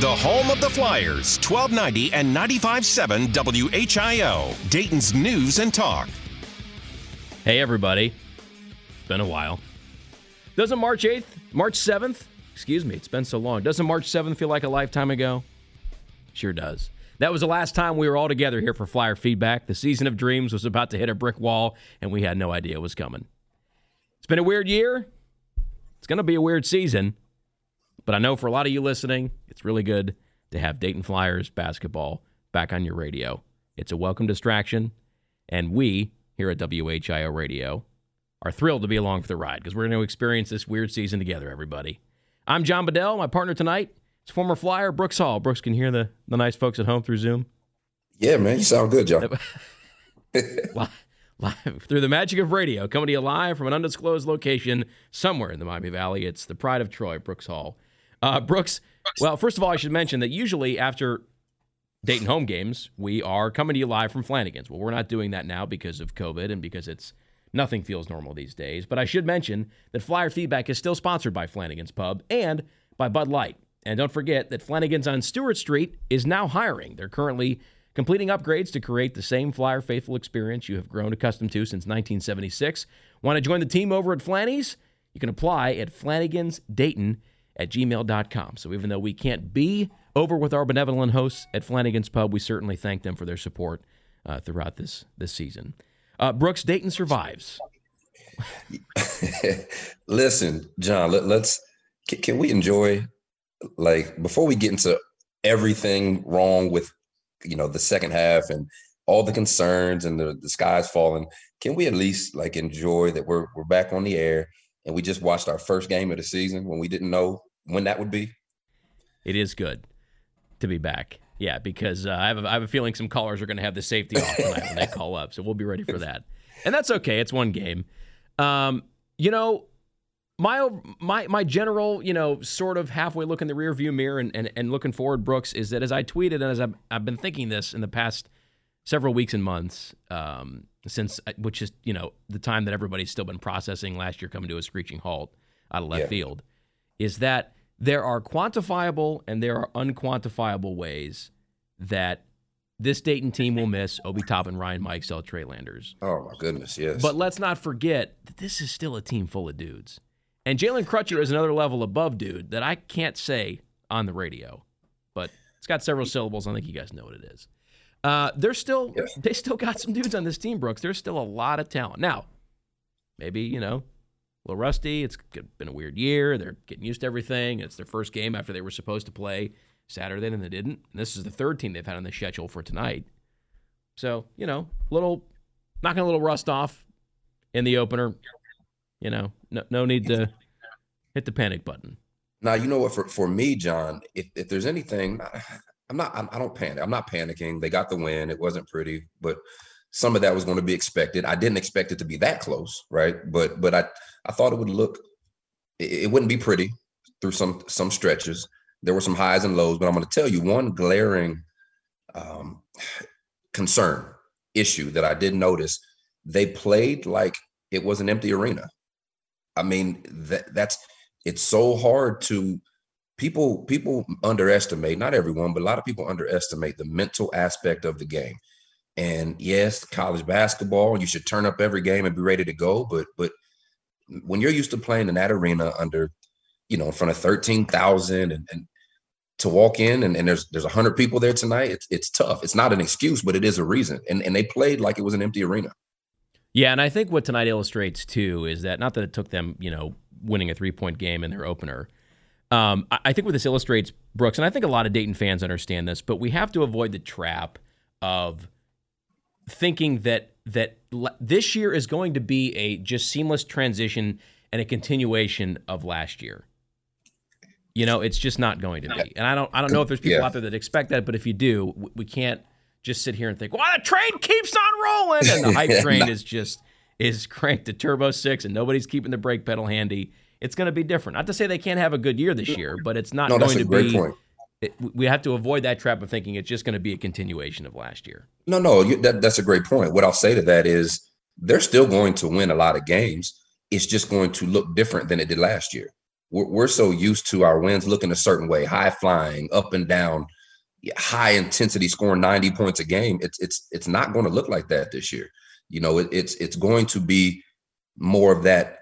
The home of the Flyers, 1290 and 95.7 WHIO, Dayton's News and Talk. Hey, everybody. It's been a while. Doesn't March 8th, March 7th, excuse me, it's been so long. Doesn't March 7th feel like a lifetime ago? Sure does. That was the last time we were all together here for Flyer Feedback. The season of dreams was about to hit a brick wall, and we had no idea it was coming. It's been a weird year. It's going to be a weird season. But I know for a lot of you listening, it's really good to have Dayton Flyers basketball back on your radio. It's a welcome distraction, and we here at WHIO Radio are thrilled to be along for the ride because we're going to experience this weird season together, everybody. I'm John Bedell. My partner tonight is former Flyer Brooks Hall. Brooks can hear the, the nice folks at home through Zoom. Yeah, man, you sound good, John. live, live through the magic of radio, coming to you live from an undisclosed location somewhere in the Miami Valley. It's the pride of Troy, Brooks Hall. Uh, Brooks, well, first of all, I should mention that usually after Dayton home games, we are coming to you live from Flanagan's. Well, we're not doing that now because of COVID and because it's nothing feels normal these days. But I should mention that Flyer Feedback is still sponsored by Flanagan's Pub and by Bud Light. And don't forget that Flanagan's on Stewart Street is now hiring. They're currently completing upgrades to create the same Flyer faithful experience you have grown accustomed to since 1976. Want to join the team over at Flanny's? You can apply at Flanagan's Dayton at gmail.com. So even though we can't be over with our benevolent hosts at Flanagan's Pub, we certainly thank them for their support uh, throughout this this season. Uh, Brooks Dayton survives. Listen, John, let, us can, can we enjoy like before we get into everything wrong with you know the second half and all the concerns and the, the sky's falling can we at least like enjoy that we're we're back on the air and we just watched our first game of the season when we didn't know when that would be. It is good to be back. Yeah, because uh, I, have a, I have a feeling some callers are going to have the safety off tonight when they call up, so we'll be ready for that. And that's okay. It's one game. Um, you know, my my my general, you know, sort of halfway look in the rearview mirror and, and, and looking forward, Brooks, is that as I tweeted and as I've, I've been thinking this in the past several weeks and months, um, since uh, which is you know the time that everybody's still been processing last year coming to a screeching halt out of left yeah. field, is that there are quantifiable and there are unquantifiable ways that this Dayton team will miss Obi Toppin, Ryan Mikesell, Trey Landers. Oh my goodness, yes. But let's not forget that this is still a team full of dudes. And Jalen Crutcher is another level above dude that I can't say on the radio, but it's got several syllables. I think you guys know what it is. Uh, they're still yes. they still got some dudes on this team, Brooks. There's still a lot of talent. Now, maybe you know a little rusty. It's been a weird year. They're getting used to everything. It's their first game after they were supposed to play Saturday and they didn't. And this is the third team they've had on the schedule for tonight. So, you know, little knocking a little rust off in the opener. You know, no, no need to hit the panic button. Now, you know what? For for me, John, if, if there's anything, I'm not. I'm, I don't panic. I'm not panicking. They got the win. It wasn't pretty, but some of that was going to be expected. I didn't expect it to be that close, right? But but I I thought it would look it, it wouldn't be pretty through some some stretches. There were some highs and lows, but I'm going to tell you one glaring um, concern issue that I did notice. They played like it was an empty arena. I mean that that's it's so hard to people people underestimate not everyone but a lot of people underestimate the mental aspect of the game and yes, college basketball, you should turn up every game and be ready to go. But but when you're used to playing in that arena under, you know, in front of 13,000 and, and to walk in and, and there's there's 100 people there tonight, it's it's tough. It's not an excuse, but it is a reason. And and they played like it was an empty arena. Yeah, and I think what tonight illustrates too is that not that it took them, you know, winning a three point game in their opener. Um, I, I think what this illustrates, Brooks, and I think a lot of Dayton fans understand this, but we have to avoid the trap of thinking that that this year is going to be a just seamless transition and a continuation of last year. You know, it's just not going to be. And I don't I don't know if there's people yeah. out there that expect that, but if you do, we can't just sit here and think, "Well, the train keeps on rolling," and the hype train is just is cranked to turbo six, and nobody's keeping the brake pedal handy. It's going to be different. Not to say they can't have a good year this year, but it's not no, going to be. Point it, we have to avoid that trap of thinking it's just going to be a continuation of last year. No, no, you, that, that's a great point. What I'll say to that is they're still going to win a lot of games. It's just going to look different than it did last year. we're, we're so used to our wins looking a certain way, high flying, up and down, high intensity, scoring 90 points a game. It's it's it's not going to look like that this year. You know, it, it's it's going to be more of that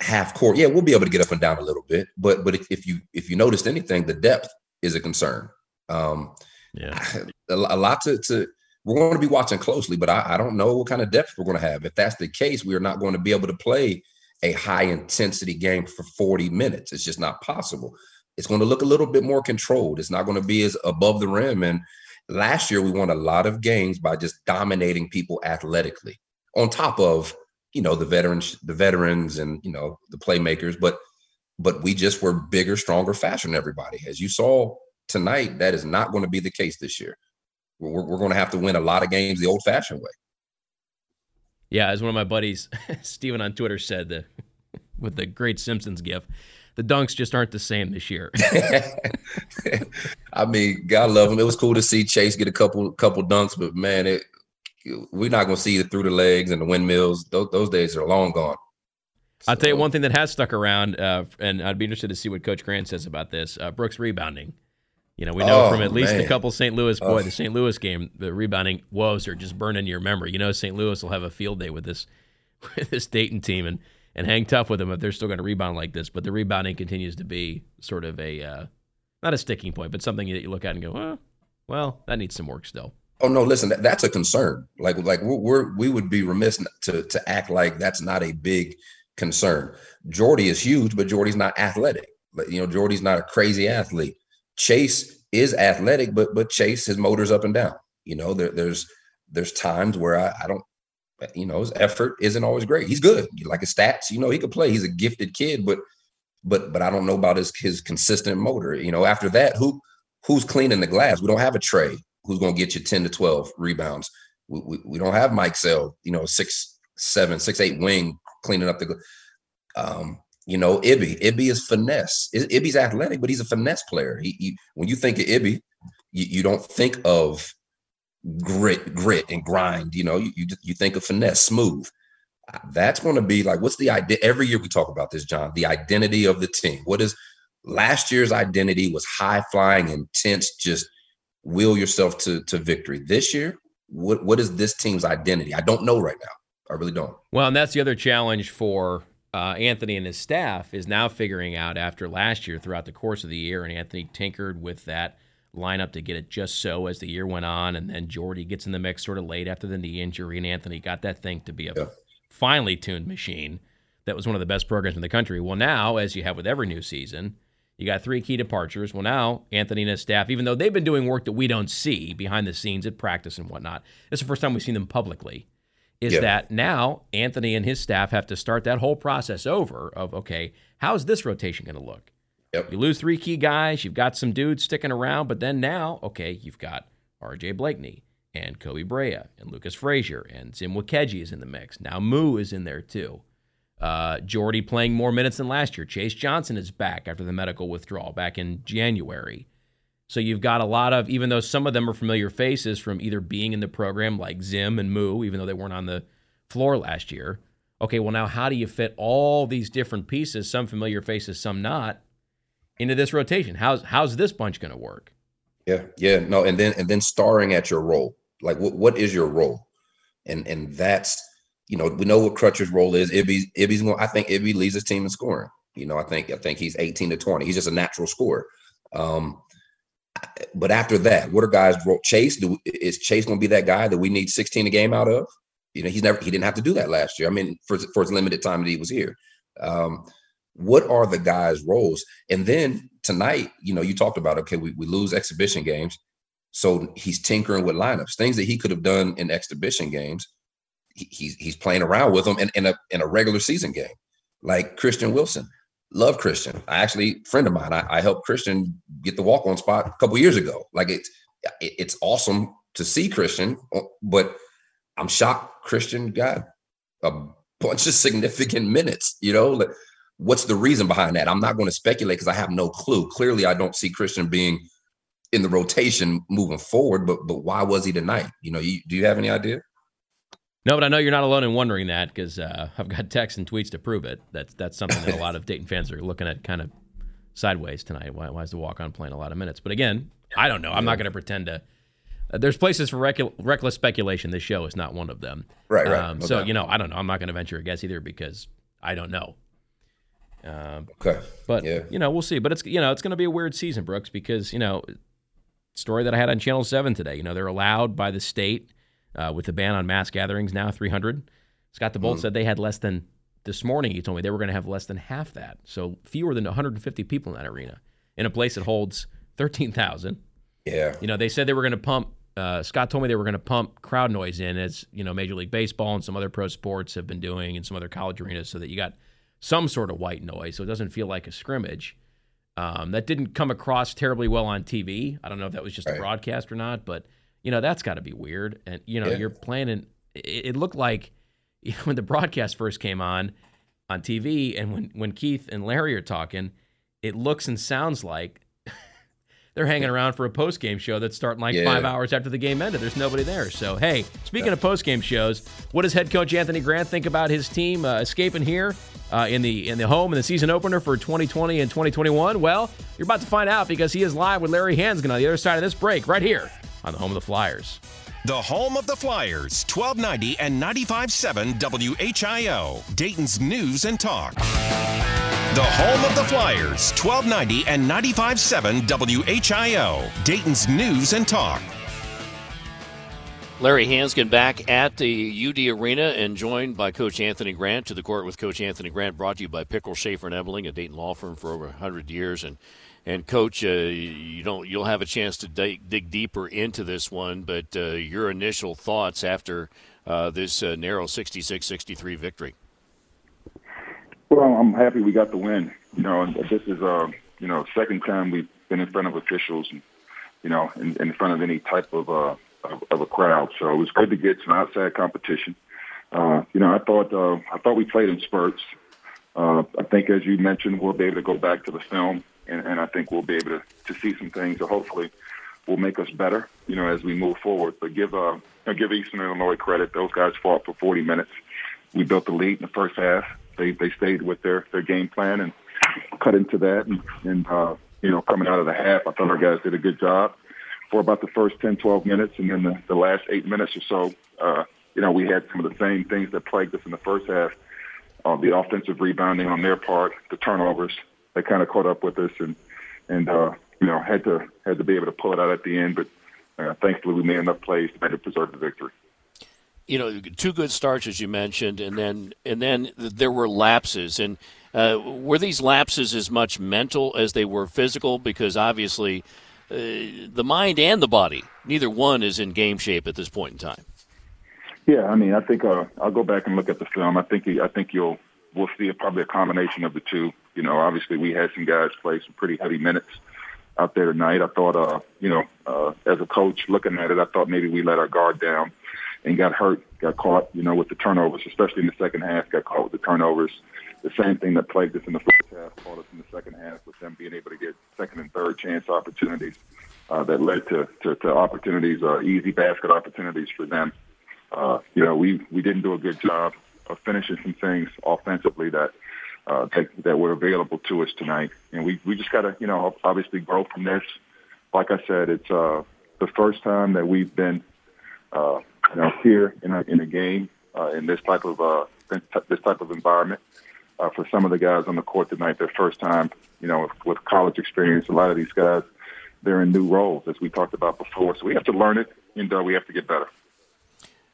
half court. Yeah, we'll be able to get up and down a little bit, but but if, if you if you noticed anything, the depth is a concern. Um, yeah, a, a lot to to we're going to be watching closely, but I, I don't know what kind of depth we're going to have. If that's the case, we are not going to be able to play a high intensity game for 40 minutes. It's just not possible. It's going to look a little bit more controlled. It's not going to be as above the rim. And last year, we won a lot of games by just dominating people athletically, on top of you know the veterans, the veterans, and you know the playmakers. But but we just were bigger, stronger, faster than everybody. As you saw tonight, that is not going to be the case this year. We're, we're going to have to win a lot of games the old-fashioned way. Yeah, as one of my buddies, Steven on Twitter said, the, with the great Simpsons gif, the dunks just aren't the same this year. I mean, God love him. It was cool to see Chase get a couple couple dunks, but man, it we're not going to see it through the legs and the windmills. Those, those days are long gone. So. I'll tell you one thing that has stuck around, uh, and I'd be interested to see what Coach Grant says about this. Uh, Brooks rebounding. You know, we know oh, from at least man. a couple St. Louis, boy, oh. the St. Louis game, the rebounding woes are just burning your memory. You know, St. Louis will have a field day with this with this Dayton team and and hang tough with them if they're still going to rebound like this. But the rebounding continues to be sort of a uh, not a sticking point, but something that you look at and go, well, well, that needs some work still. Oh no, listen, that, that's a concern. Like like we're, we're we would be remiss to to act like that's not a big concern. Jordy is huge, but Jordy's not athletic. But you know, Jordy's not a crazy athlete. Chase is athletic, but but Chase his motor's up and down. You know, there, there's there's times where I, I don't, you know, his effort isn't always great. He's good, like his stats. You know, he could play. He's a gifted kid, but but but I don't know about his his consistent motor. You know, after that, who who's cleaning the glass? We don't have a Trey who's going to get you ten to twelve rebounds. We, we, we don't have Mikesell, you know, six seven six eight wing cleaning up the. Um, you know, Ibi. Ibi is finesse. Ibi's athletic, but he's a finesse player. He, he when you think of Ibi, you, you, don't think of grit, grit and grind. You know, you you, you think of finesse, smooth. That's going to be like what's the idea? Every year we talk about this, John. The identity of the team. What is last year's identity? Was high flying, intense, just will yourself to to victory. This year, what what is this team's identity? I don't know right now. I really don't. Well, and that's the other challenge for uh, Anthony and his staff is now figuring out after last year throughout the course of the year, and Anthony tinkered with that lineup to get it just so as the year went on, and then Jordy gets in the mix sort of late after the knee injury, and Anthony got that thing to be a yeah. finely tuned machine that was one of the best programs in the country. Well, now, as you have with every new season, you got three key departures. Well, now Anthony and his staff, even though they've been doing work that we don't see behind the scenes at practice and whatnot, it's the first time we've seen them publicly is yep. that now Anthony and his staff have to start that whole process over of okay, how's this rotation going to look? Yep. You lose three key guys, you've got some dudes sticking around, but then now, okay, you've got RJ Blakney and Koby Brea and Lukas Frazier and Zim Nwokeji is in the mix. Now Moo is in there too. Uh, Jordy playing more minutes than last year. Chase Johnson is back after the medical withdrawal back in January. So you've got a lot of, even though some of them are familiar faces from either being in the program, like Zim and Moo, even though they weren't on the floor last year. Okay, well, now how do you fit all these different pieces, some familiar faces, some not, into this rotation? How's how's this bunch going to work? Yeah, yeah, no, and then and then starring at your role. Like, what what is your role? And and that's you know we know what Crutcher's role is. Ibi's Ibi's going. I think Ibi leads his team in scoring. You know, I think I think he's 18 to 20. He's just a natural scorer. Um, but after that, what are guys? Chase, do is Chase going to be that guy that we need 16 a game out of? You know, he's never he didn't have to do that last year. I mean, for for his limited time that he was here. Um, what are the guys' roles? And then tonight, you know, you talked about okay, we, we lose exhibition games, so he's tinkering with lineups, things that he could have done in exhibition games. He, he's he's playing around with them in, in a in a regular season game, like Christian Wilson love Christian. I actually, friend of mine, I, I helped Christian get the walk on spot a couple years ago. Like it's it, it's awesome to see Christian, uh, but I'm shocked Christian got a bunch of significant minutes. You know, like, what's the reason behind that? I'm not going to speculate because I have no clue. Clearly, I don't see Christian being in the rotation moving forward. But but why was he tonight? You know, you, do you have any idea? No, but I know you're not alone in wondering that because uh, I've got texts and tweets to prove it. That's that's something that a lot of Dayton fans are looking at kind of sideways tonight. Why, why is the walk on playing a lot of minutes? But again, I don't know. I'm not going to pretend to. Uh, there's places for rec- reckless speculation. This show is not one of them. Right, right. Um, so you know, I don't know. I'm not going to venture a guess either because I don't know. Um, okay. But yeah. you know, we'll see. But it's you know, it's going to be a weird season, Brooks, because you know, story that I had on Channel Seven today. You know, they're allowed by the state uh, with the ban on mass gatherings now 300. Scott DeBolt mm. said they had less than this morning. He told me they were going to have less than half that, so fewer than 150 people in that arena in a place that holds 13,000. Yeah. You know, they said they were going to pump. Uh, Scott told me they were going to pump crowd noise in, as you know, Major League Baseball and some other pro sports have been doing, and some other college arenas, so that you got some sort of white noise, so it doesn't feel like a scrimmage. Um, that didn't come across terribly well on TV. I don't know if that was just right. a broadcast or not, but you know that's got to be weird. And you know yeah. you're planning. It, it, looked like when the broadcast first came on on TV, and when when Keith and Larry are talking, it looks and sounds like they're hanging around for a post game show that's starting like yeah. five hours after the game ended. There's nobody there. So, hey, speaking of post game shows, what does head coach Anthony Grant think about his team uh, escaping here uh, in the in the home in the season opener for 2020 and 2021? Well, you're about to find out because he is live with Larry Hansgen on the other side of this break, right here on the home of the Flyers. The home of the Flyers, 1290 and 95.7 WHIO, Dayton's News and Talk. The home of the Flyers, 1290 and 95.7 WHIO, Dayton's News and Talk. Larry Hansgen back at the UD Arena and joined by Coach Anthony Grant to the court with Coach Anthony Grant, brought to you by Pickrel Schaeffer and Ebeling, a Dayton law firm for over 100 years. And and Coach, uh, you don't you'll have a chance to dig, dig deeper into this one, but uh, your initial thoughts after uh, this uh, narrow 66-63 victory. Well, I'm happy we got the win. You know, this is uh, you know second time we've been in front of officials, and you know, in, in front of any type of, uh, of of a crowd. So it was good to get some outside competition. Uh, you know, I thought I thought we played in spurts. I think, as you mentioned, we'll be able to go back to the film, and, and I think we'll be able to, to see some things that hopefully will make us better, you know, as we move forward. But give uh, give Eastern Illinois credit; those guys fought for 40 minutes. We built the lead in the first half they they stayed with their their game plan and cut into that. And, and uh, you know, coming out of the half, I thought our guys did a good job for about the first 10, 12 minutes, and then the, the last eight minutes or so, uh, you know, we had some of the same things that plagued us in the first half. Uh, the offensive rebounding on their part, the turnovers, they kind of caught up with us, and and uh, you know had to had to be able to pull it out at the end. But uh, thankfully, we made enough plays to to preserve the victory you know, two good starts as you mentioned, and then and then there were lapses. And uh, were these lapses as much mental as they were physical? Because obviously, uh, the mind and the body, neither one is in game shape at this point in time. Yeah, I mean, I think uh, I'll go back and look at the film. I think I think you'll we'll see probably a combination of the two. You know, obviously we had some guys play some pretty heavy minutes out there tonight. I thought, uh, you know, uh, as a coach looking at it, I thought maybe we let our guard down and got hurt, got caught, you know, with the turnovers, especially in the second half, got caught with the turnovers. The same thing that plagued us in the first half caught us in the second half with them being able to get second and third chance opportunities uh, that led to, to, to opportunities, uh, easy basket opportunities for them. Uh, you know, we, we didn't do a good job of finishing some things offensively that, uh, that, that were available to us tonight. And we, we just got to, you know, obviously grow from this. Like I said, it's uh, the first time that we've been uh, you know, here in a, in a game uh, in this type of uh, this type of environment. Uh, for some of the guys on the court tonight, their first time, you know, with college experience. A lot of these guys, they're in new roles, as we talked about before. So we have to learn it, and uh, we have to get better.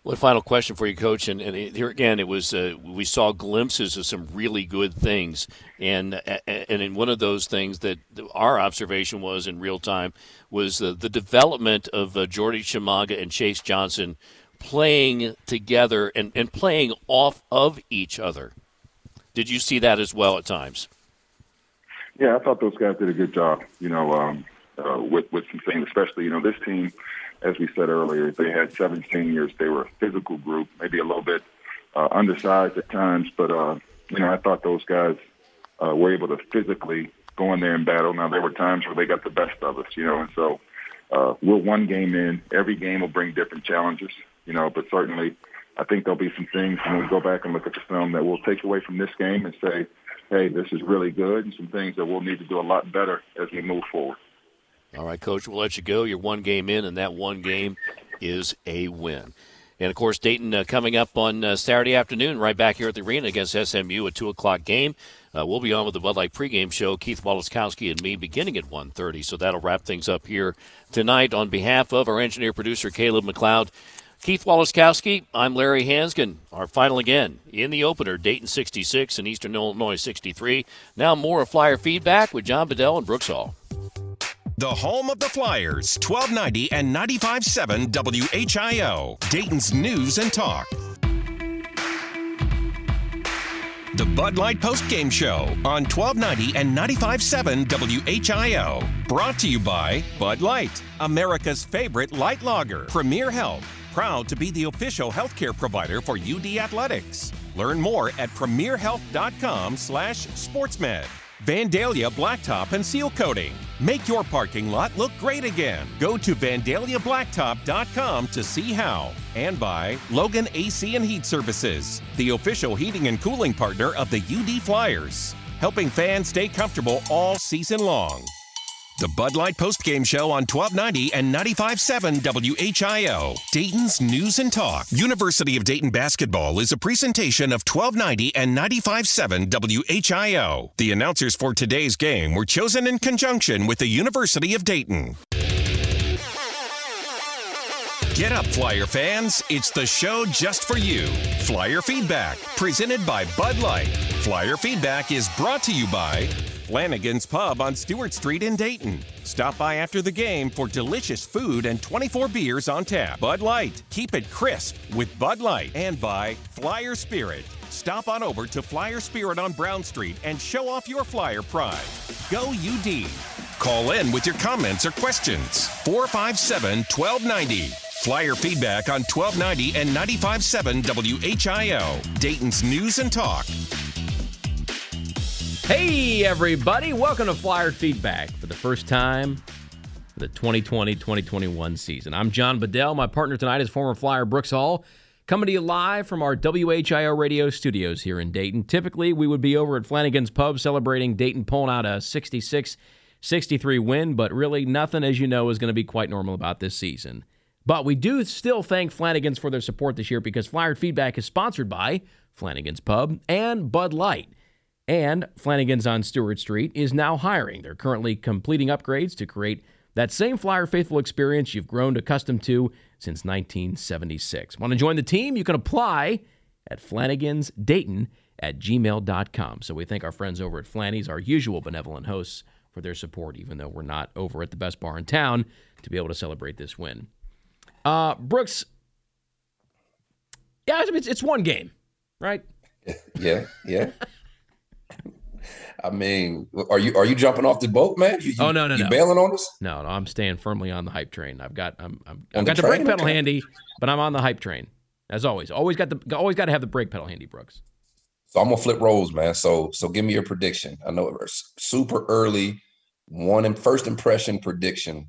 One final question for you, Coach, and, and here again, it was uh, we saw glimpses of some really good things, and and in one of those things that our observation was in real time was the, development of uh, Jordy Tshimanga and Chase Johnson playing together and, and playing off of each other. Did you see that as well at times? Yeah, I thought those guys did a good job. You know, um, uh, with with some things, especially you know this team, as we said earlier, they had seven seniors. They were a physical group, maybe a little bit uh, undersized at times, but uh, you know I thought those guys uh, were able to physically go in there and battle. Now there were times where they got the best of us, you know, and so uh, we're one game in. Every game will bring different challenges you know, but certainly I think there'll be some things when we go back and look at the film that we'll take away from this game and say, hey, this is really good, and some things that we'll need to do a lot better as we move forward. All right, Coach, we'll let you go. You're one game in, and that one game is a win. And of course, Dayton uh, coming up on uh, Saturday afternoon, right back here at the arena against SMU, a two o'clock game. Uh, we'll be on with the Bud Light pregame show, Keith Waleskowski and me, beginning at 1.30. So that'll wrap things up here tonight. On behalf of our engineer producer Caleb McLeod, Keith Waleskowski, I'm Larry Hansgen. Our final again in the opener, Dayton 66 and Eastern Illinois 63. Now more of Flyer feedback with John Bedell and Brooks Hall. The home of the Flyers, 1290 and 95.7 WHIO, Dayton's News and Talk. The Bud Light Post Game Show on 1290 and 95.7 WHIO. Brought to you by Bud Light, America's favorite light lager. Premier Health, proud to be the official healthcare provider for UD Athletics. Learn more at premierhealth.com slash sportsmed. Vandalia Blacktop and Seal Coating. Make your parking lot look great again. Go to VandaliaBlacktop.com to see how. And by Logan AC and Heat Services, the official heating and cooling partner of the UD Flyers, helping fans stay comfortable all season long. The Bud Light Postgame Show on 1290 and 95.7 WHIO. Dayton's News and Talk. University of Dayton Basketball is a presentation of 1290 and 95.7 WHIO. The announcers for today's game were chosen in conjunction with the University of Dayton. Get up, Flyer fans. It's the show just for you. Flyer Feedback, presented by Bud Light. Flyer Feedback is brought to you by Flanagan's Pub on Stewart Street in Dayton. Stop by after the game for delicious food and 24 beers on tap. Bud Light, keep it crisp with Bud Light. And by Flyer Spirit. Stop on over to Flyer Spirit on Brown Street and show off your Flyer pride. Go UD. Call in with your comments or questions. 457 1290. Flyer feedback on 1290 and 95.7 WHIO. Dayton's News and Talk. Hey, everybody. Welcome to Flyer Feedback for the first time for the 2020 2021 season. I'm John Bedell. My partner tonight is former Flyer Brooks Hall, coming to you live from our WHIO radio studios here in Dayton. Typically, we would be over at Flanagan's Pub celebrating Dayton pulling out a 66 63 win, but really nothing, as you know, is going to be quite normal about this season. But we do still thank Flanagan's for their support this year because Flyer Feedback is sponsored by Flanagan's Pub and Bud Light. And Flanagan's on Stewart Street is now hiring. They're currently completing upgrades to create that same Flyer Faithful experience you've grown accustomed to since 1976. Want to join the team? You can apply at Flanagan's Dayton at gmail.com. So we thank our friends over at Flanny's, our usual benevolent hosts, for their support, even though we're not over at the best bar in town to be able to celebrate this win. Uh, Brooks, yeah, it's, it's one game, right? Yeah, yeah. I mean, are you are you jumping off the boat, man? You, you, oh no, no, you no. bailing on us? No, no, I'm staying firmly on the hype train. I've got I'm, I'm I've got the, the brake pedal okay. handy, but I'm on the hype train as always. Always got the always got to have the brake pedal handy, Brooks. So I'm gonna flip roles, man. So so give me your prediction. I know it's super early, one in first impression prediction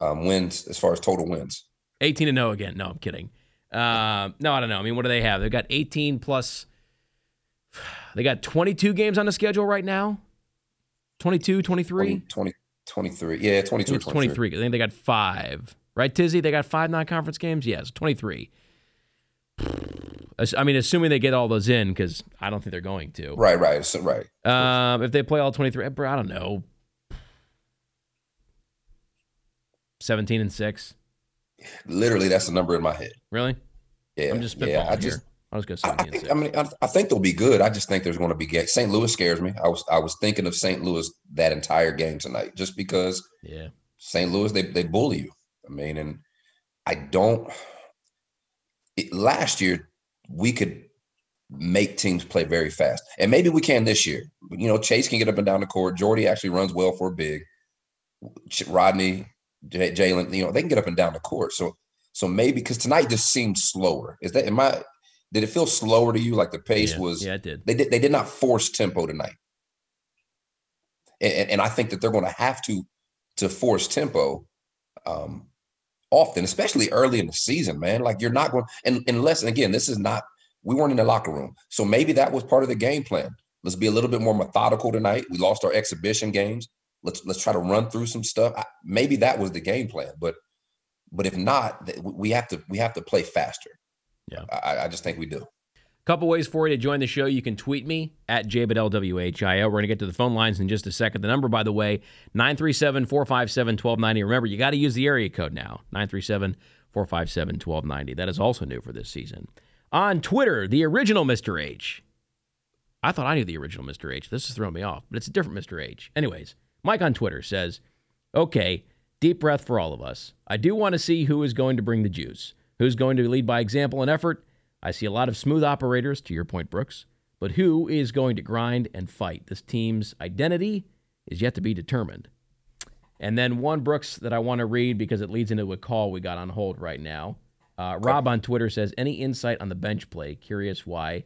um, wins as far as total wins. 18 and 0 again. No, I'm kidding. Uh, no, I don't know. I mean, what do they have? They've got 18 plus. They got 22 games on the schedule right now. 22, 23? 20, 20 23. Yeah, 22. It's 23. I think they got five. Right, Tizzy? They got five non conference games? Yes, 23. I mean, assuming they get all those in, because I don't think they're going to. Right, right, so, right. Um, if they play all 23, I don't know. 17 and 6. Literally, that's the number in my head. Really? Yeah. I'm just spitballing yeah, I just, here. I was going to say. I, think, I mean, I, I, think they'll be good. I just think there's going to be gay. St. Louis scares me. I was I was thinking of St. Louis that entire game tonight, just because. Yeah. St. Louis, they they bully you. I mean, and I don't. It, last year, we could make teams play very fast, and maybe we can this year. You know, Chase can get up and down the court. Jordy actually runs well for a big. Rodney, Jalen, you know, they can get up and down the court. So, so maybe because tonight just seemed slower. Is that am I? Did it feel slower to you? Like the pace yeah, was? Yeah, it did. They did. They did not force tempo tonight, and, and I think that they're going to have to to force tempo um, often, especially early in the season, man. Like you're not going and unless and again, this is not we weren't in the locker room. So maybe that was part of the game plan. Let's be a little bit more methodical tonight. We lost our exhibition games. Let's let's try to run through some stuff. I, maybe that was the game plan, but but if not, we have to we have to play faster. Yeah, I, I just think we do. Couple ways for you to join the show. You can tweet me at JBedellWHIO. We're going to get to the phone lines in just a second. The number, by the way, 937 457 1290. Remember, you got to use the area code now 937 457 1290. That is also new for this season. On Twitter, the original Mr. H. I thought I knew the original Mr. H. This is throwing me off, but it's a different Mr. H. Anyways, Mike on Twitter says, okay, deep breath for all of us. I do want to see who is going to bring the juice, who's going to lead by example and effort I see a lot of smooth operators, to your point, Brooks, but who is going to grind and fight? This team's identity is yet to be determined. And then one, Brooks, that I want to read because it leads into a call we got on hold right now. Uh, Rob on Twitter says, Any insight on the bench play? Curious why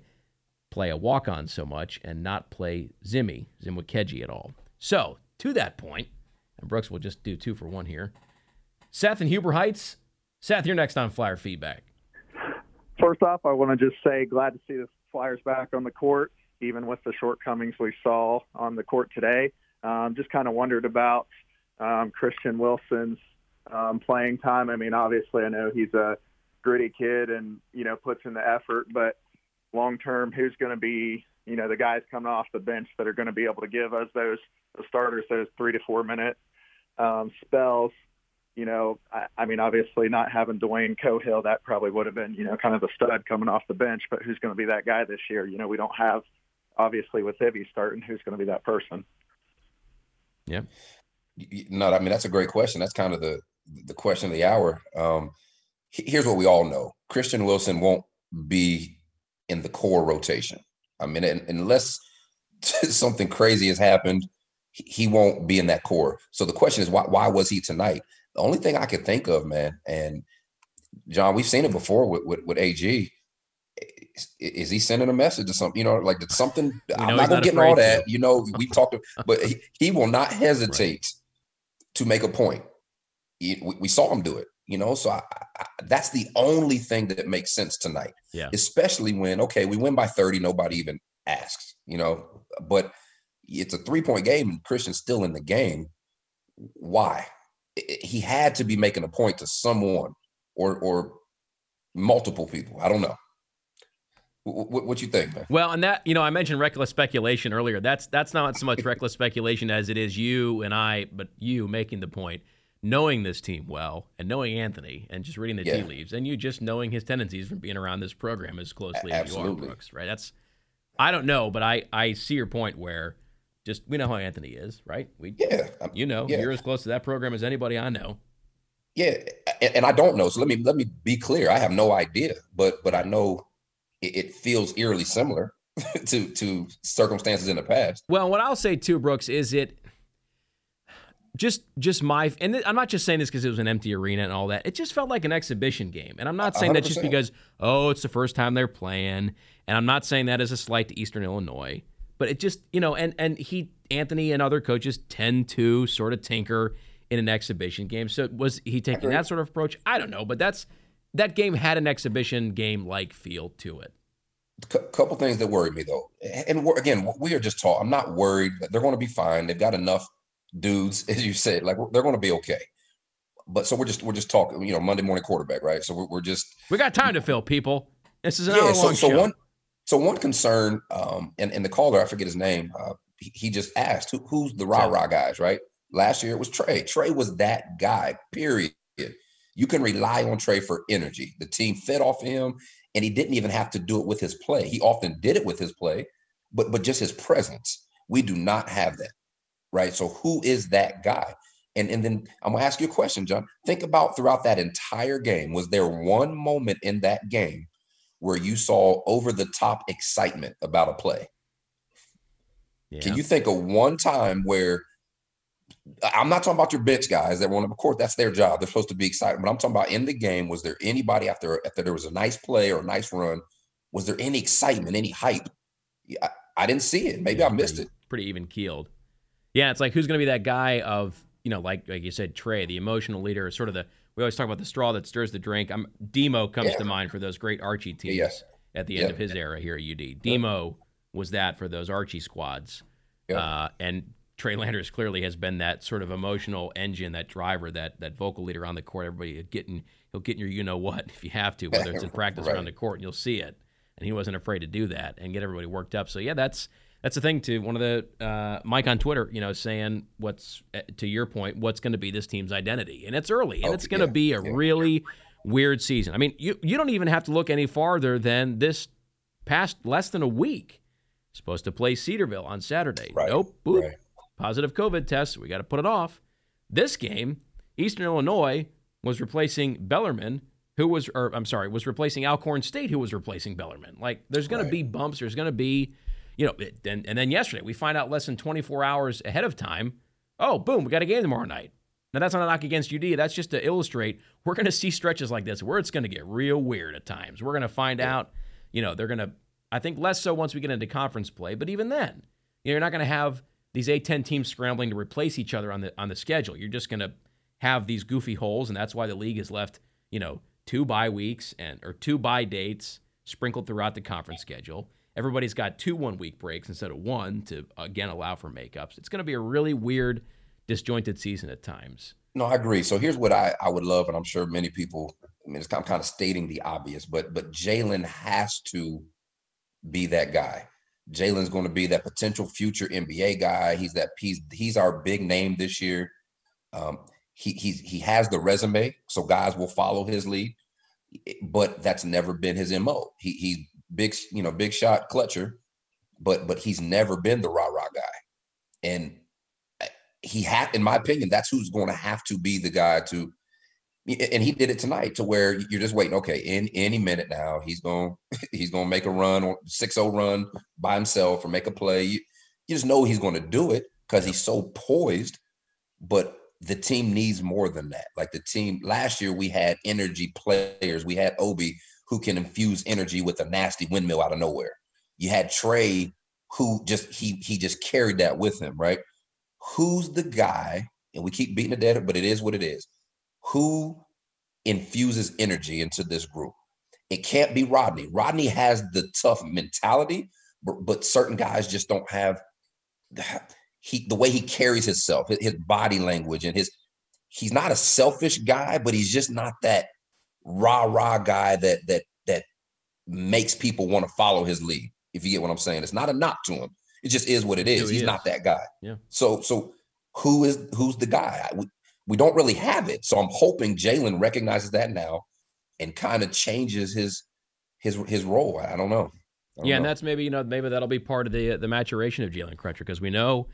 play a walk on so much and not play Zimmy, Zimwikeji at all. So, to that point, and Brooks will just do two for one here. Seth and Huber Heights. Seth, you're next on Flyer Feedback. First off, I want to just say glad to see the Flyers back on the court, even with the shortcomings we saw on the court today. Um, just kind of wondered about um, Christian Wilson's um, playing time. I mean, obviously, I know he's a gritty kid and you know puts in the effort, but long term, who's going to be you know the guys coming off the bench that are going to be able to give us those the starters those three to four minute um, spells you know, I, I mean, obviously not having Dwayne Cohill, that probably would have been, you know, kind of a stud coming off the bench. But who's going to be that guy this year? You know, we don't have, obviously, with Ibi starting, who's going to be that person? Yeah. No, I mean that's a great question. That's kind of the the question of the hour. Um, here's what we all know: Christian Wilson won't be in the core rotation. I mean, unless something crazy has happened, he won't be in that core. So the question is, why why was he tonight? The only thing I could think of, man, and John, we've seen it before with with, with AG. Is, is, he sending a message to something? You know, like something. I'm not gonna get all that. To. You know, we talked, but he, he, will not hesitate right. to make a point. He, we, we, saw him do it. You know, so I, I, that's the only thing that makes sense tonight. Yeah. Especially when okay, we win by 30, nobody even asks. You know, but it's a three point game and Christian's still in the game. Why? He had to be making a point to someone or or multiple people. I don't know. What, what you think, man? Well, and that you know, I mentioned reckless speculation earlier. That's that's not so much reckless speculation as it is you and I, but you making the point, knowing this team well and knowing Anthony and just reading the yeah. tea leaves, and you just knowing his tendencies from being around this program as closely Absolutely. as you are, Brooks. Right? That's I don't know, but I I see your point where just we know how Anthony is, right? We yeah, um, you know, yeah. you're as close to that program as anybody I know. Yeah, and, and, I don't know. So let me let me be clear. I have no idea, but but I know it, it feels eerily similar to to circumstances in the past. Well, what I'll say too, Brooks, is it just just my and I'm not just saying this because it was an empty arena and all that. It just felt like an exhibition game, and I'm not saying 100%. that just because oh it's the first time they're playing, and I'm not saying that as a slight to Eastern Illinois. But it just, you know, and and he Anthony and other coaches tend to sort of tinker in an exhibition game. So was he taking that sort of approach? I don't know, but that's that game had an exhibition game like feel to it. A couple things that worried me though, and again, we are just taught. I'm not worried that they're going to be fine. They've got enough dudes, as you said, like they're going to be okay. But so we're just we're just talking, you know, Monday morning quarterback, right? So we're, we're just we got time to fill, people. This is an yeah, hour long so, so show. One, so one concern, um, and, and the caller, I forget his name, uh, he, he, just asked who, who's the rah rah guys, right? Last year it was Trey. Trey was that guy. Period. You can rely on Trey for energy. The team fed off him, and he didn't even have to do it with his play. He often did it with his play, but but just his presence. We do not have that, right? So who is that guy? And, and then I'm gonna ask you a question, John. Think about throughout that entire game. Was there one moment in that game where you saw over the top excitement about a play? Yeah. Can you think of one time where I'm not talking about your bench guys that want to, of course, that's their job. They're supposed to be excited. But I'm talking about in the game, was there anybody after after there was a nice play or a nice run? Was there any excitement, any hype? I, I didn't see it. Maybe yeah, I missed pretty, it. Pretty even keeled. Yeah, it's like who's going to be that guy of you know, like like you said, Trey, the emotional leader, sort of the we always talk about the straw that stirs the drink. I'm Demo comes yeah. to mind for those great Archie teams yeah. at the end of his era here at UD. Demo was that for those Archie squads, uh, and Trey Landers clearly has been that sort of emotional engine, that driver, that that vocal leader on the court. Everybody getting he'll get in your you know what if you have to, whether it's in practice right. or on the court, and you'll see it. And he wasn't afraid to do that and get everybody worked up. So yeah, that's that's the thing too. One of the uh, Mike on Twitter, you know, saying what's uh, to your point, what's going to be this team's identity, and it's early, and oh, it's going to yeah, be a yeah. really weird season. I mean, you you don't even have to look any farther than this past less than a week. Supposed to play Cedarville on Saturday. Right. Nope. Boop. Right. Positive COVID test. We got to put it off. This game, Eastern Illinois was replacing Bellarmine, who was, or I'm sorry, was replacing Alcorn State, who was replacing Bellarmine. Like, there's going right. to be bumps. There's going to be you know, and, and then yesterday we find out less than 24 hours ahead of time. Oh, boom, we got a game tomorrow night. Now that's not a knock against UD. That's just to illustrate we're going to see stretches like this where it's going to get real weird at times. We're going to find out, you know, they're going to. I think less so once we get into conference play, but even then, you know, you're not going to have these A10 teams scrambling to replace each other on the on the schedule. You're just going to have these goofy holes, and that's why the league has left, you know, two bye weeks and or two bye dates sprinkled throughout the conference schedule. Everybody's got two one week breaks instead of one to, again, allow for makeups. It's going to be a really weird, disjointed season at times. No, I agree. So here's what I, I would love, and I'm sure many people, I mean, it's kind of, kind of stating the obvious, but but Jalen has to be that guy. Jalen's going to be that potential future NBA guy. He's that he's he's our big name this year. Um, he he's he has the resume, so guys will follow his lead. But that's never been his mo. He he big, you know, big shot clutcher, but but he's never been the rah rah guy, and uh, he had, in my opinion, that's who's going to have to be the guy to. And he did it tonight to where you're just waiting. Okay, in any minute now, he's going he's going to make a run or 6-0 run by himself or make a play. You, you just know he's going to do it because he's so poised. But the team needs more than that. Like the team last year, we had energy players. We had Obi who can infuse energy with a nasty windmill out of nowhere. You had Trey who just he he just carried that with him, right? Who's the guy? And we keep beating the dead, but it is what it is. Who infuses energy into this group? It can't be Rodney. Rodney has the tough mentality, but, but certain guys just don't have the, he the way he carries himself, his body language, and his he's not a selfish guy, but he's just not that rah rah guy that that that makes people want to follow his lead. If you get what I'm saying, it's not a knock to him. It just is what it is. He's is. not that guy. Yeah. So so who is who's the guy? We, we don't really have it. So I'm hoping Jalen recognizes that now and kind of changes his his his role. I don't know. I don't yeah, know. and that's maybe you know maybe that'll be part of the the maturation of Jalen Crutcher because we know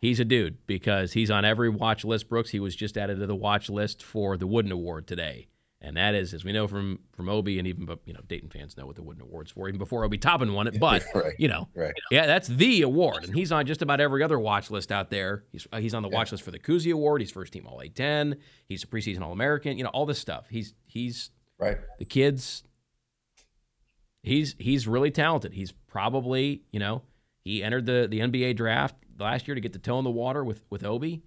he's a dude because he's on every watch list. Brooks, he was just added to the watch list for the Wooden Award today. And that is, as we know from from Obi, and even you know Dayton fans know what the Wooden Award's for, even before Obi Toppin won it. But right. you know, right. yeah, that's the award, and he's on just about every other watch list out there. He's uh, he's on the yeah. watch list for the Cousy Award. He's first team All A10. He's a preseason All American. You know all this stuff. He's he's right. The kids. He's he's really talented. He's probably you know he entered the the NBA draft last year to get the toe in the water with with Obi,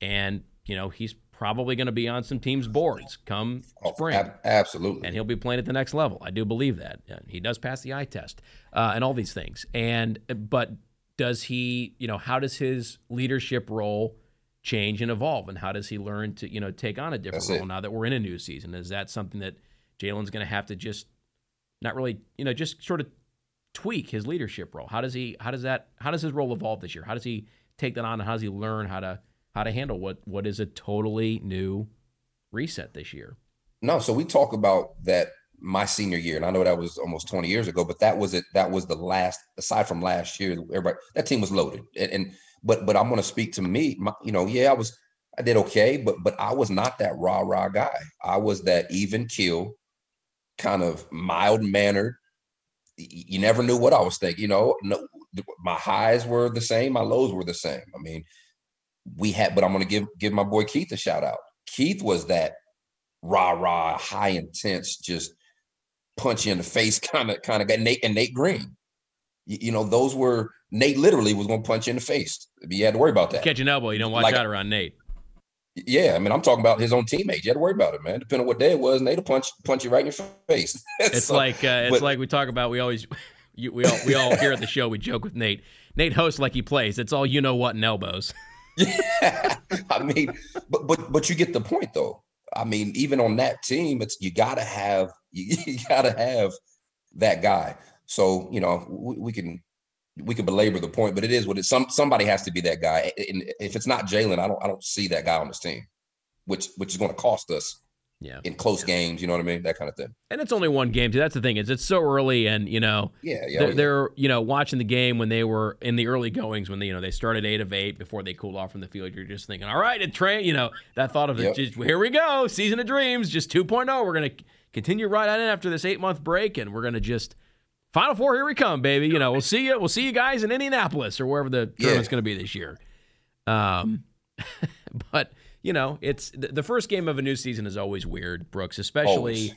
and you know he's probably going to be on some teams' boards come oh, spring. Ab- absolutely. And he'll be playing at the next level. I do believe that. He does pass the eye test uh, and all these things. And but does he, you know, how does his leadership role change and evolve, and how does he learn to, you know, take on a different That's role it. now that we're in a new season? Is that something that Jalen's going to have to just not really, you know, just sort of tweak his leadership role? How does he? How does that? How does his role evolve this year? How does he take that on, and how does he learn how to how to handle what what is a totally new reset this year. No, so we talk about that my senior year, and I know that was almost 20 years ago, but that was it. That was the last, aside from last year, everybody that team was loaded. And, and but but I'm going to speak to me. My, you know, yeah, I was I did okay, but but I was not that rah rah guy. I was that even kill, kind of mild mannered. You never knew what I was thinking. You know, no, my highs were the same, my lows were the same. I mean, we had, but I'm going to give give my boy Keith a shout out. Keith was that rah rah, high intense, just punch you in the face kind of kind of guy. Nate and Nate Green, you, you, know, those were Nate literally was going to punch you in the face. You had to worry about that. Catch an elbow, you don't watch like, out around Nate. Yeah, I mean, I'm talking about his own teammates. You had to worry about it, man. Depending on what day it was, they'd punch punch you right in your face. it's so, like uh, it's but, like we talk about. We always you, we all we all here at the show. We joke with Nate. Nate hosts like he plays. It's all you know what and elbows. yeah, I mean, but but but you get the point though. I mean, even on that team, it's you gotta have you, you gotta have that guy. So you know, we, we can we can belabor the point, but it is what it. Some somebody has to be that guy. And if it's not Jalen, I don't I don't see that guy on this team, which which is going to cost us. Yeah. In close games, you know what I mean, that kind of thing. And it's only one game too. That's the thing is it's so early, and you know, yeah, yeah, they're, yeah. they're you know watching the game when they were in the early goings when they you know they started eight of eight before they cooled off from the field. You're just thinking, all right, it train, you know, that thought of it. Just here we go, season of dreams, just 2.0. We're gonna continue right on in after this eight month break, and we're gonna just Final Four, here we come, baby. You know, we'll see you. We'll see you guys in Indianapolis or wherever the tournament's yeah. going to be this year. Um, but you know, it's the first game of a new season is always weird, Brooks. Especially, always.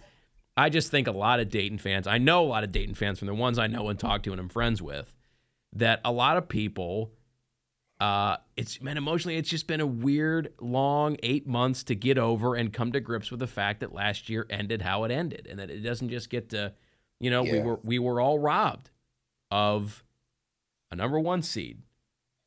I just think a lot of Dayton fans. I know a lot of Dayton fans from the ones I know and talk to and I'm friends with. That a lot of people, uh, it's man, emotionally, it's just been a weird, long eight months to get over and come to grips with the fact that last year ended how it ended, and that it doesn't just get to you know, yeah. we were we were all robbed of a number one seed,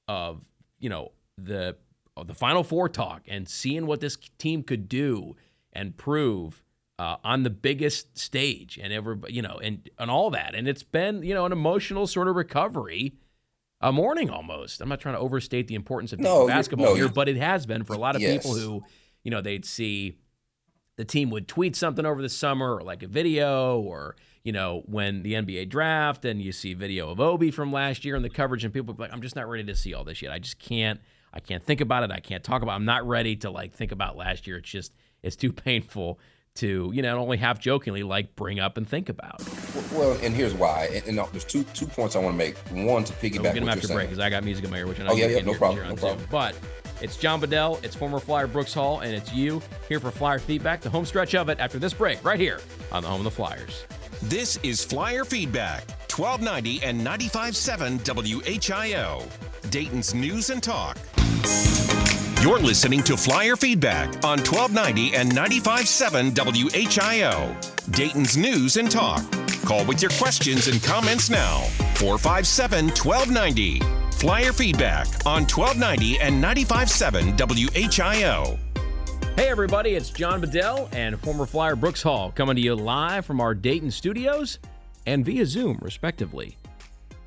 of you know the the Final Four talk, and seeing what this team could do and prove uh, on the biggest stage, and everybody, you know, and and all that, and it's been you know an emotional sort of recovery. A morning almost. I'm not trying to overstate the importance of no, basketball no, here, but it has been for a lot of yes. people who, you know, they'd see the team would tweet something over the summer or like a video or you know, when the NBA draft and you see video of Obi from last year and the coverage, and people be like, I'm just not ready to see all this yet. I just can't. I can't think about it. I can't talk about. It. I'm not ready to like think about last year. It's just it's too painful to you know only half jokingly like bring up and think about. Well, and here's why. And, and there's two two points I want to make. One to piggyback. We'll get them after break because I got music in my ear, which I know oh yeah, yeah, no problem, no problem. But it's John Bedell, it's former Flyer Brooks Hall, and it's you here for Flyer feedback. The home stretch of it after this break, right here on the home of the Flyers. This is Flyer Feedback, 1290 and 95.7 WHIO, Dayton's News and Talk. You're listening to Flyer Feedback on 1290 and 95.7 WHIO, Dayton's News and Talk. Call with your questions and comments now. 457 1290. Flyer Feedback on 1290 and 95.7 WHIO. Hey, everybody, it's John Bedell and former Flyer Brooks Hall coming to you live from our Dayton studios and via Zoom, respectively.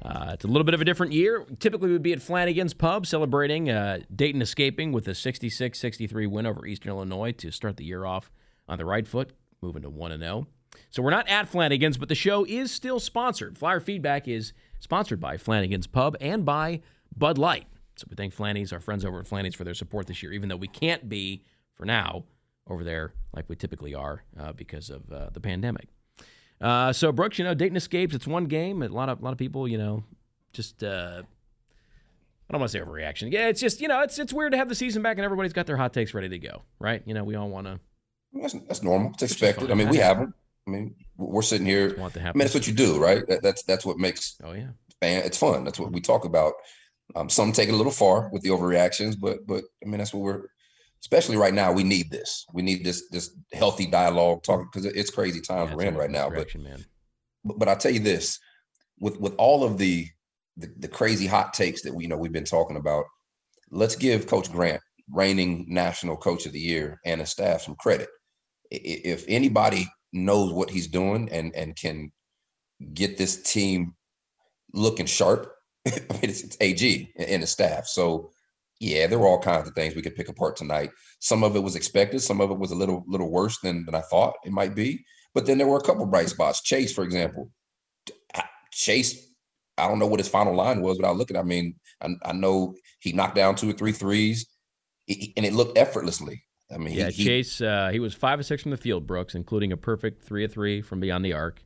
Uh, it's a little bit of a different year. Typically, we'd be at Flanagan's Pub celebrating uh, Dayton escaping with a 66 63 win over Eastern Illinois to start the year off on the right foot, moving to 1 0. So we're not at Flanagan's, but the show is still sponsored. Flyer Feedback is sponsored by Flanagan's Pub and by Bud Light. So we thank Flanny's, our friends over at Flanny's, for their support this year, even though we can't be for now over there like we typically are uh, because of uh, the pandemic. Uh, so Brooks, you know, Dayton escapes. It's one game. A lot of a lot of people, you know, just uh, I don't want to say overreaction. Yeah, it's just you know, it's it's weird to have the season back and everybody's got their hot takes ready to go, right? You know, we all want to. That's, that's normal. It's expected. I mean, we have them. I mean, we're sitting here. Want to I mean, that's what you do, right? That, that's that's what makes. Oh yeah. Fan, it's fun. That's what we talk about. Um, some take it a little far with the overreactions, but but I mean that's what we're especially right now, we need this. We need this this healthy dialogue talking because it's crazy times yeah, we're in right now. But, but, but I'll tell you this: with with all of the, the the crazy hot takes that we you know we've been talking about, let's give Coach Grant, reigning national coach of the year, and his staff some credit. If anybody knows what he's doing and and can get this team looking sharp, i it's, it's AG and the staff. So yeah, there were all kinds of things we could pick apart tonight. Some of it was expected. Some of it was a little little worse than, than I thought it might be. But then there were a couple bright spots. Chase, for example, Chase. I don't know what his final line was, but I look at. I mean, I, I know he knocked down two or three threes, and it looked effortlessly. I mean, yeah, he, Chase. Uh, he was five or six from the field, Brooks, including a perfect three of three from beyond the arc.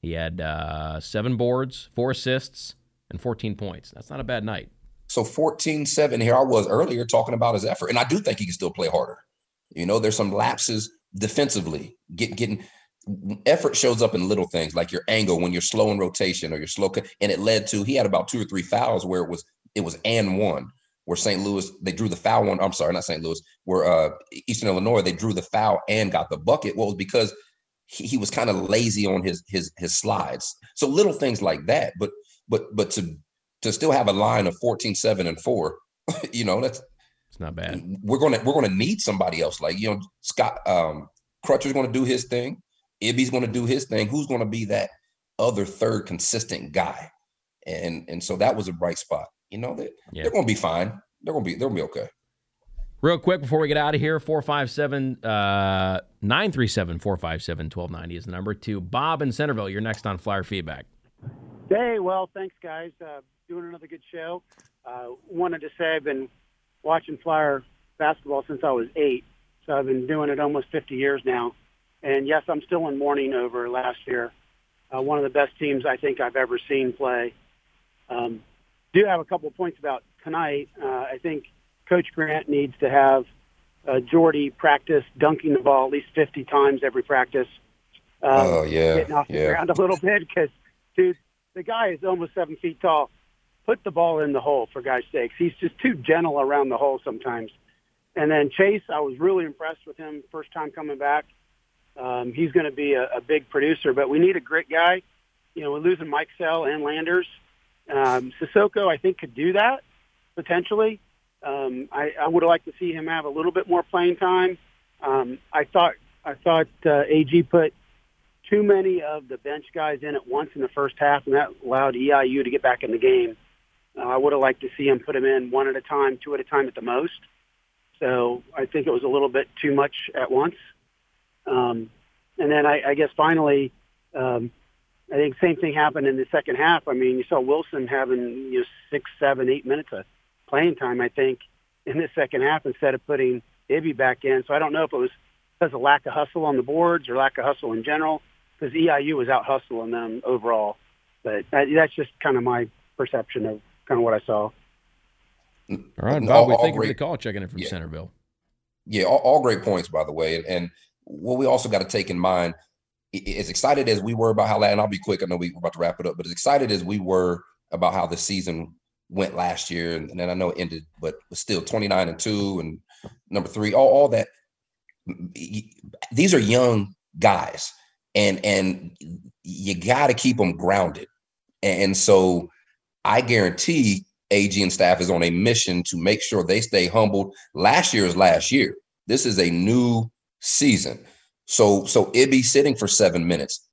He had uh, seven boards, four assists, and 14 points. That's not a bad night. So 14 7, here I was earlier talking about his effort. And I do think he can still play harder. You know, there's some lapses defensively. Get, getting effort shows up in little things like your angle when you're slow in rotation or you're slow. And it led to, he had about two or three fouls where it was, it was and one. where St. Louis they drew the foul one. I'm sorry, not St. Louis, where uh, Eastern Illinois they drew the foul and got the bucket. Well, was because he, he was kind of lazy on his his his slides. So little things like that. But but but to to still have a line of 14, 7, and 4, you know, that's it's not bad. We're gonna we're gonna need somebody else. Like, you know, Scott um Crutcher's gonna do his thing, Ibi's gonna do his thing. Who's gonna be that other third consistent guy? And and so that was a bright spot. You know, they, yeah. they're gonna be fine. They're gonna be they're gonna be okay. Real quick before we get out of here, 457 uh 937 457 1290 is the number to Bob in Centerville. You're next on Flyer Feedback. Hey, well, thanks, guys. Uh, doing another good show. Uh, wanted to say I've been watching Flyer basketball since I was eight, so I've been doing it almost 50 years now. And yes, I'm still in mourning over last year. Uh, one of the best teams I think I've ever seen play. Um, do have a couple of points about tonight. Uh, I think Coach Grant needs to have uh, Jordy practice dunking the ball at least 50 times every practice. Um, oh yeah, getting off yeah. the ground a little bit because, dude, the guy is almost seven feet tall. Put the ball in the hole for God's sakes. He's just too gentle around the hole sometimes. And then Chase, I was really impressed with him first time coming back. Um, he's going to be a, a big producer, but we need a grit guy. You know, we're losing Mike Sell and Landers. Um, Sissoko, I think, could do that potentially. Um, I, I would like to see him have a little bit more playing time. Um, I thought I thought uh, AG put too many of the bench guys in at once in the first half, and that allowed EIU to get back in the game. Uh, I would have liked to see him put them in one at a time, two at a time at the most. So I think it was a little bit too much at once. Um, and then I, I guess finally, um, I think the same thing happened in the second half. I mean, you saw Wilson having you know six, seven, eight minutes of playing time. I think in the second half instead of putting Ibi back in. So I don't know if it was because of lack of hustle on the boards or lack of hustle in general, because EIU was out hustling them overall. But that, that's just kind of my perception of kind of what I saw. All right, Bob, all, we thank you for the call checking in from yeah. Centerville. Yeah, all, all, great points, by the way. And what we also got to take in mind, as excited as we were about how, and I'll be quick, I know we're about to wrap it up, but as excited as we were about how the season went last year, and, then I know it ended, but was still 29 and two and number three, all, all that. These are young guys, and and you got to keep them grounded. And so I guarantee AG and staff is on a mission to make sure they stay humbled. Last year is last year. This is a new season. So so Ibi sitting for seven minutes.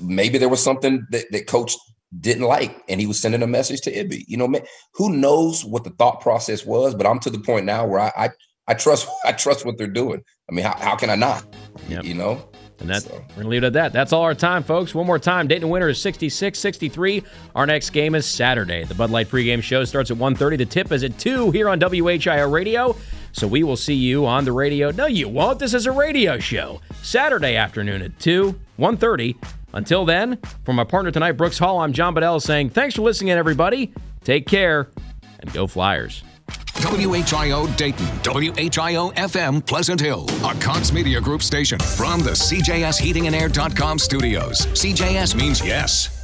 Maybe there was something that, that coach didn't like, and he was sending a message to Ibi. You know, man, who knows what the thought process was? But I'm to the point now where I I, I trust I trust what they're doing. I mean, how, how can I not? Yep. You know. And that, so. we're going to leave it at that. That's all our time, folks. One more time. Dayton winner is 66 63. Our next game is Saturday. The Bud Light pregame show starts at 1.30. The tip is at 2 here on WHIO Radio. So we will see you on the radio. No, you won't. This is a radio show. Saturday afternoon at 2, 1.30. Until then, from my partner tonight, Brooks Hall, I'm John Bedell saying thanks for listening, everybody. Take care and go Flyers. WHIO Dayton, WHIO FM Pleasant Hill, a Cox Media Group station from the CJS Heating and Air.com studios. CJS means yes.